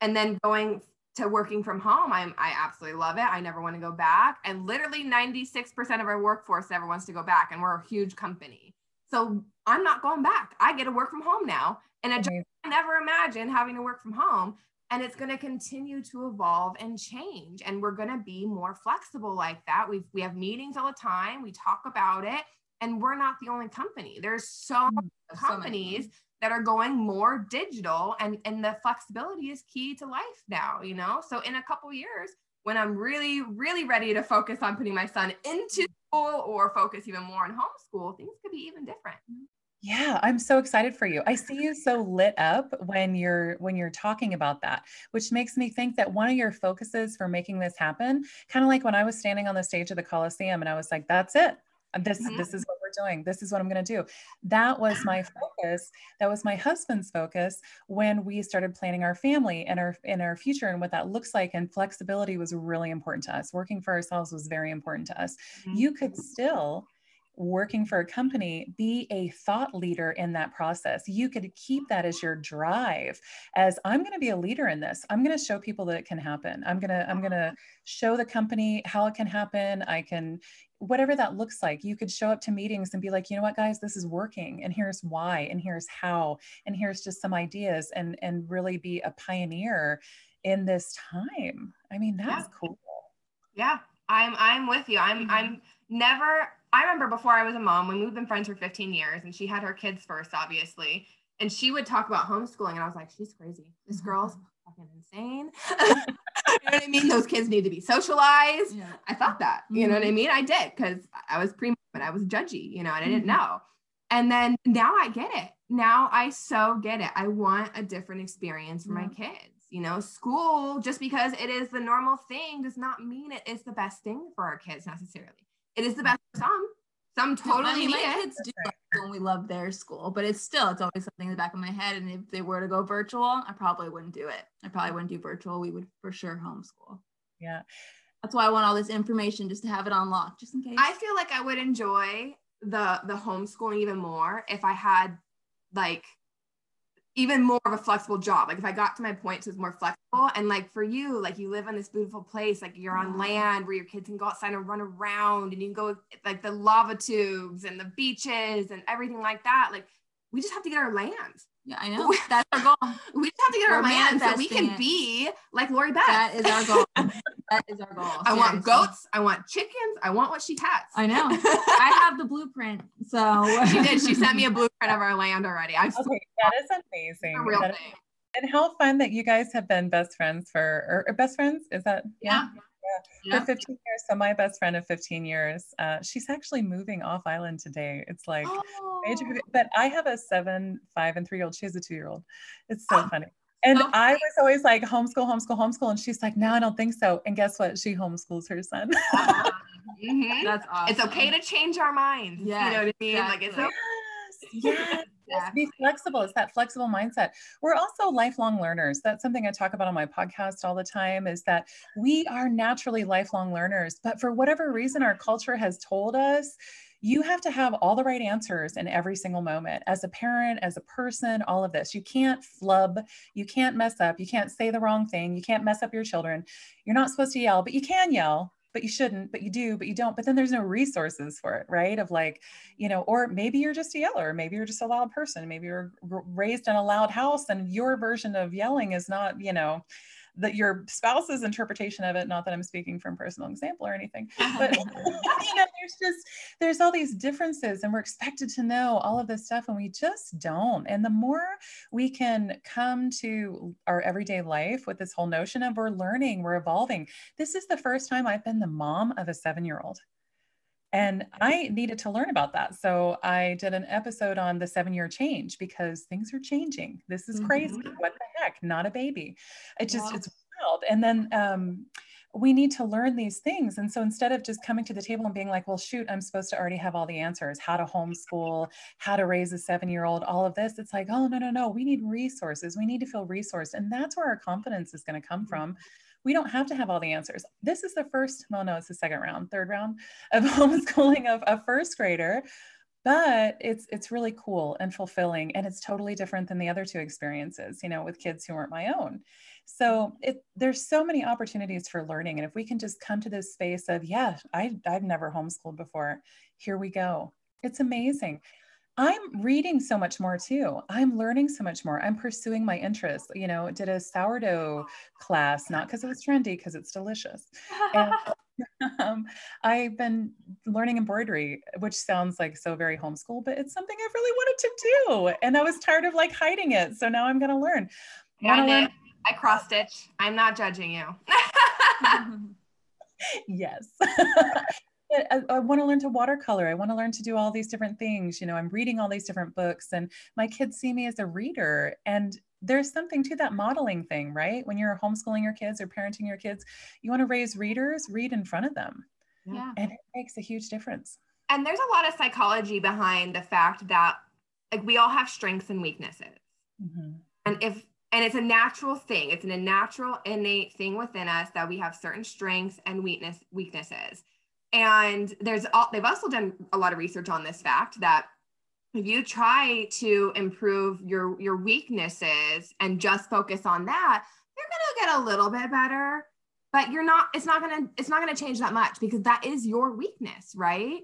S4: And then going to working from home, I'm, I absolutely love it. I never want to go back. And literally 96% of our workforce never wants to go back. And we're a huge company. So, I'm not going back. I get to work from home now. And a job
S3: Amazing.
S4: I never imagined having to work from home. And it's going to continue to evolve and change. And we're going to be more flexible like that. We we have meetings all the time. We talk about it. And we're not the only company. There's so
S3: Mm,
S4: many
S1: so many.
S4: companies that are going more digital and, and the flexibility is key to life now, you know? So in a couple years, when I'm really, really ready to focus on putting my son into school or focus even more on homeschool, things could be even different.
S3: Yeah, I'm so excited for you. I see you so lit up when you're when you're talking about that, which makes me think that one of your focuses for making this happen, kind of like when I was standing on the stage of the Coliseum and I was like, that's it. This
S4: Mhm.
S3: this is what we're we're doing. This is what I'm going to do. That was my focus. That was my husband's focus when we started planning our family and our in our future and what that looks like. And flexibility was really important to us. Working for ourselves was very important to us. Mm-hmm. You could still working for a company, be a thought leader in that process. You could keep that as your drive as I'm going to be a leader in this. I'm going to show people that it can happen. I'm going to I'm going to show the company how it can happen. I can whatever that looks like. You could show up to meetings and be like, "You know what, guys, this is working and here's why and here's how and here's just some ideas and and really be a pioneer in this time." I mean, that's
S4: yeah.
S3: cool.
S4: Yeah. I'm I'm with you. I'm I'm mm-hmm. never I remember before I was a mom, when we've been friends for 15 years and she had her kids first, obviously. And she would talk about homeschooling. And I was like, she's crazy. This mm-hmm. girl's fucking insane. you know what I mean? Those kids need to be socialized. Yeah. I thought that, you know what I mm-hmm. mean? I did because I was pre but I was judgy, you know, and I didn't mm-hmm. know. And then now I get it. Now I so get it. I want a different experience for my kids. You know, school, just because it is the normal thing, does not mean it is the best thing for our kids necessarily it is the best for some. Some totally I mean, my
S1: it. kids do when we love their school, but it's still it's always something in the back of my head. And if they were to go virtual, I probably wouldn't do it. I probably wouldn't do virtual. We would for sure homeschool.
S3: Yeah.
S1: That's why I want all this information just to have it on lock, just in case.
S4: I feel like I would enjoy the the homeschooling even more if I had like even more of a flexible job. Like if I got to my point, so it's more flexible. And like for you, like you live in this beautiful place, like you're on land where your kids can go outside and run around and you can go like the lava tubes and the beaches and everything like that. Like we just have to get our land.
S1: Yeah, I know. That's our goal.
S4: We just have to get We're our land so we can it. be like Lori Beth.
S1: That is our goal. that is our goal.
S4: I want goats. I want chickens. I want what she has.
S1: I know. I have the blueprint. So
S4: she did. She sent me a blueprint of our land already.
S3: I'm okay, that is amazing.
S4: A real
S3: that
S4: thing. Is,
S3: and how fun that you guys have been best friends for or, or best friends. Is that
S4: yeah?
S3: yeah yeah. for 15 years. So my best friend of 15 years, uh, she's actually moving off island today. It's like oh. major, but I have a seven, five, and three year old. She has a two year old. It's so oh. funny. And okay. I was always like homeschool, homeschool, homeschool, and she's like, no, I don't think so. And guess what? She homeschools her son.
S4: mm-hmm. That's awesome. It's okay to change our minds. Yeah, you know what I mean. Exactly. Like it's okay.
S3: Yes, yes. Yeah. Be flexible. It's that flexible mindset. We're also lifelong learners. That's something I talk about on my podcast all the time is that we are naturally lifelong learners, but for whatever reason, our culture has told us you have to have all the right answers in every single moment as a parent, as a person, all of this. You can't flub, you can't mess up, you can't say the wrong thing, you can't mess up your children. You're not supposed to yell, but you can yell but you shouldn't, but you do, but you don't. But then there's no resources for it, right? Of like, you know, or maybe you're just a yeller, maybe you're just a loud person, maybe you're raised in a loud house and your version of yelling is not, you know, that your spouse's interpretation of it not that i'm speaking from personal example or anything but you know there's just there's all these differences and we're expected to know all of this stuff and we just don't. And the more we can come to our everyday life with this whole notion of we're learning we're evolving. This is the first time i've been the mom of a seven year old and I needed to learn about that. So I did an episode on the seven year change because things are changing. This is crazy. Mm-hmm. What the heck? Not a baby. It just, yeah. it's wild. And then, um, we need to learn these things. And so instead of just coming to the table and being like, well, shoot, I'm supposed to already have all the answers how to homeschool, how to raise a seven year old, all of this, it's like, oh, no, no, no, we need resources. We need to feel resourced. And that's where our confidence is going to come mm-hmm. from we don't have to have all the answers. This is the first, well, no, it's the second round, third round of homeschooling of a first grader, but it's it's really cool and fulfilling, and it's totally different than the other two experiences, you know, with kids who weren't my own. So it there's so many opportunities for learning, and if we can just come to this space of, yeah, I I've never homeschooled before, here we go. It's amazing. I'm reading so much more too. I'm learning so much more. I'm pursuing my interests. You know, did a sourdough class, not because it was trendy, because it's delicious. And, um, I've been learning embroidery, which sounds like so very homeschool, but it's something I've really wanted to do. And I was tired of like hiding it. So now I'm going to learn.
S4: Yeah, learn- I cross stitch. I'm not judging you.
S3: yes. I, I want to learn to watercolor. I want to learn to do all these different things. You know, I'm reading all these different books, and my kids see me as a reader. And there's something to that modeling thing, right? When you're homeschooling your kids or parenting your kids, you want to raise readers, read in front of them.
S1: Yeah.
S3: And it makes a huge difference.
S4: and there's a lot of psychology behind the fact that like we all have strengths and weaknesses. Mm-hmm. And if and it's a natural thing. It's an, a natural innate thing within us that we have certain strengths and weakness weaknesses. And there's all, they've also done a lot of research on this fact that if you try to improve your your weaknesses and just focus on that, you're going to get a little bit better, but you're not it's not going to it's not going to change that much because that is your weakness, right?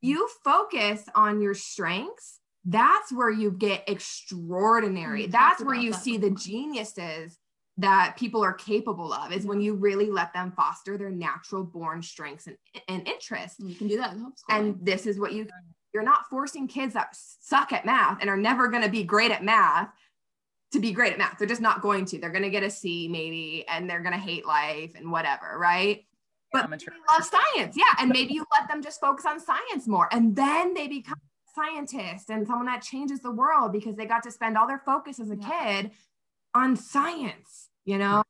S4: You focus on your strengths that's where you get extraordinary. That's where you that. see the geniuses that people are capable of is when you really let them foster their natural born strengths and, and interests.
S1: You can do that
S4: And this is what you you're not forcing kids that suck at math and are never going to be great at math to be great at math. They're just not going to. They're going to get a C maybe and they're going to hate life and whatever, right? But they love science. Yeah, and maybe you let them just focus on science more and then they become scientist and someone that changes the world because they got to spend all their focus as a yeah. kid on science, you know?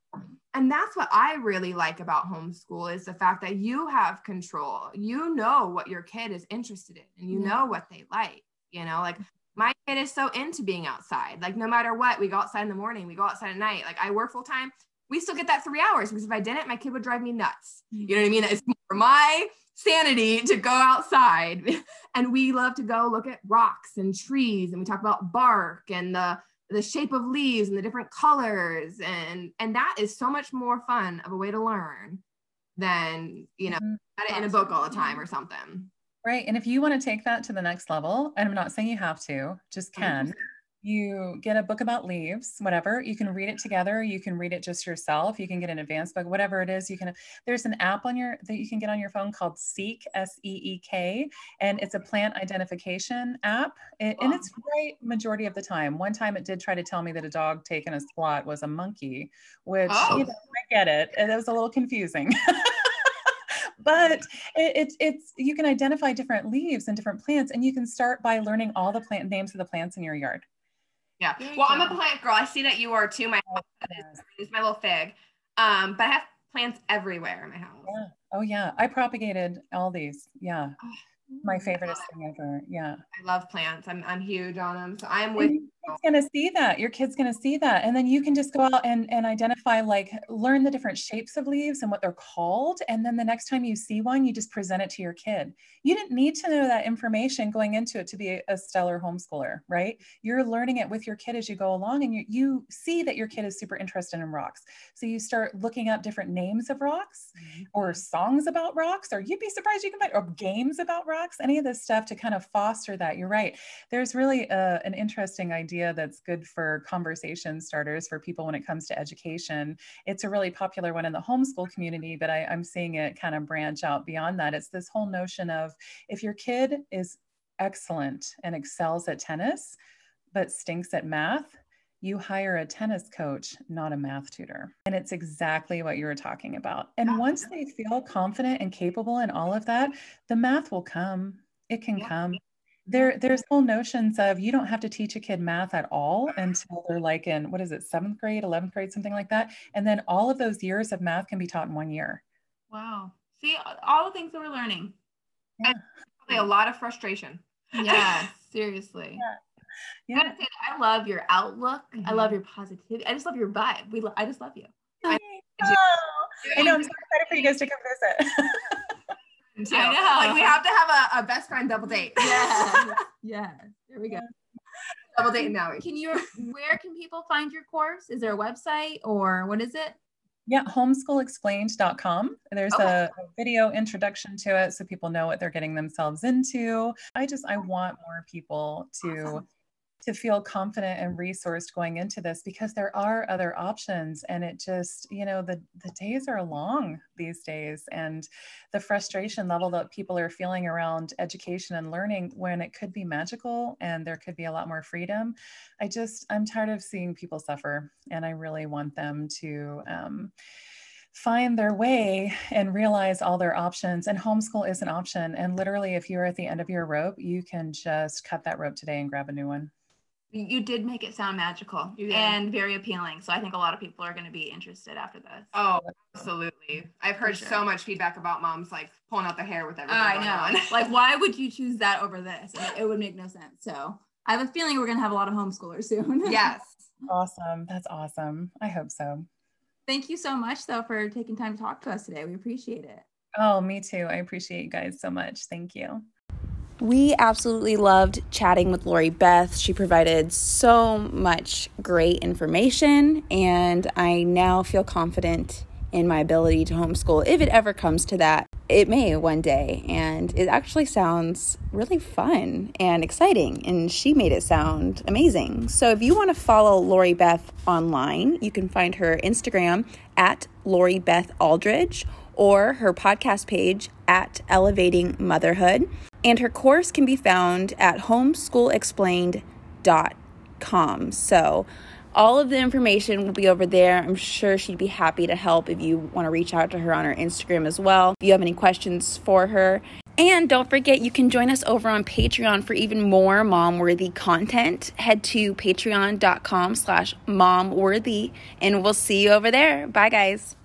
S4: And that's what I really like about homeschool is the fact that you have control. You know what your kid is interested in and you know what they like, you know? Like my kid is so into being outside. Like no matter what, we go outside in the morning, we go outside at night. Like I work full time. We still get that three hours because if I didn't, my kid would drive me nuts. Mm-hmm. You know what I mean? It's for my sanity to go outside. And we love to go look at rocks and trees and we talk about bark and the the shape of leaves and the different colors and and that is so much more fun of a way to learn than you know mm-hmm. in a book all the time or something.
S3: Right and if you want to take that to the next level and i'm not saying you have to just can you get a book about leaves whatever you can read it together you can read it just yourself you can get an advanced book whatever it is you can there's an app on your that you can get on your phone called seek s-e-e-k and it's a plant identification app it, and it's right majority of the time. One time it did try to tell me that a dog taking a squat was a monkey which oh. you know, oh. i get it and it was a little confusing. But it, it, it's you can identify different leaves and different plants and you can start by learning all the plant names of the plants in your yard
S4: yeah. Well, I'm a plant girl. I see that you are too. My house is my little fig. Um, but I have plants everywhere in my house.
S3: Yeah. Oh yeah. I propagated all these. Yeah. Oh, my favorite thing ever. Yeah.
S4: I love plants. I'm I'm huge on them. So I'm with
S3: kid's going to see that. Your kid's going to see that. And then you can just go out and, and identify, like, learn the different shapes of leaves and what they're called. And then the next time you see one, you just present it to your kid. You didn't need to know that information going into it to be a, stellar homeschooler, right? You're learning it with your kid as you go along and you, you see that your kid is super interested in rocks. So you start looking up different names of rocks mm-hmm. or songs about rocks, or you'd be surprised you can find, or games about rocks, any of this stuff to kind of foster that. You're right. There's really a, an interesting idea idea that's good for conversation starters for people when it comes to education. It's a really popular one in the homeschool community, but I, I'm seeing it kind of branch out beyond that. It's this whole notion of if your kid is excellent and excels at tennis, but stinks at math, you hire a tennis coach, not a math tutor. And it's exactly what you were talking about. And once they feel confident and capable in all of that, the math will come. It can yeah. come there there's whole notions of you don't have to teach a kid math at all until they're like in what is it seventh grade 11th grade something like that and then all of those years of math can be taught in one year
S1: wow see all the things that we're learning
S4: yeah. and a lot of frustration
S1: yeah seriously yeah. yeah. I, I love your outlook. Mm-hmm. I love mm-hmm. your positivity. I just love your vibe. We, lo- I just love you. I,
S3: oh, I know. I'm so excited for you guys to come visit.
S4: too. I know. Like we have to have a, a best friend double date.
S1: Yeah. yeah. There we go.
S4: Double date now.
S1: Can you where can people find your course? Is there a website or what is it?
S3: Yeah, homeschoolexplained.com. There's okay. a, a, video introduction to it so people know what they're getting themselves into. I just I want more people to awesome to feel confident and resourced going into this because there are other options and it just you know the the days are long these days and the frustration level that people are feeling around education and learning when it could be magical and there could be a lot more freedom i just i'm tired of seeing people suffer and i really want them to um, find their way and realize all their options. And homeschool is an option. And literally, if you're at the end of your rope, you can just cut that rope today and grab a new one.
S5: You did make it sound magical and very appealing. So I think a lot of people are going to be interested after this.
S4: Oh, absolutely. I've heard
S5: sure.
S4: so much feedback about moms like pulling out their hair with everything.
S5: I
S4: going
S5: know.
S4: on.
S5: like, why would you choose that over this? It, it would make no sense. So I have a feeling we're going to have a lot of homeschoolers soon.
S4: yes.
S3: Awesome. That's awesome. I hope so.
S5: Thank you so much, though, for taking time to talk to us today. We appreciate it.
S3: Oh, me too. I appreciate you guys so much. Thank you.
S1: We absolutely loved chatting with Lori Beth. She provided so much great information, and I now feel confident in my ability to homeschool if it ever comes to that. It may one day, and it actually sounds really fun and exciting, and she made it sound amazing. So, if you want to follow Lori Beth online, you can find her Instagram at Lori Beth Aldridge or her podcast page at Elevating Motherhood. And her course can be found at homeschoolexplained.com. So, all of the information will be over there. I'm sure she'd be happy to help if you want to reach out to her on her Instagram as well. If you have any questions for her. And don't forget, you can join us over on Patreon for even more mom-worthy content. Head to patreon.com slash momworthy, and we'll see you over there. Bye, guys.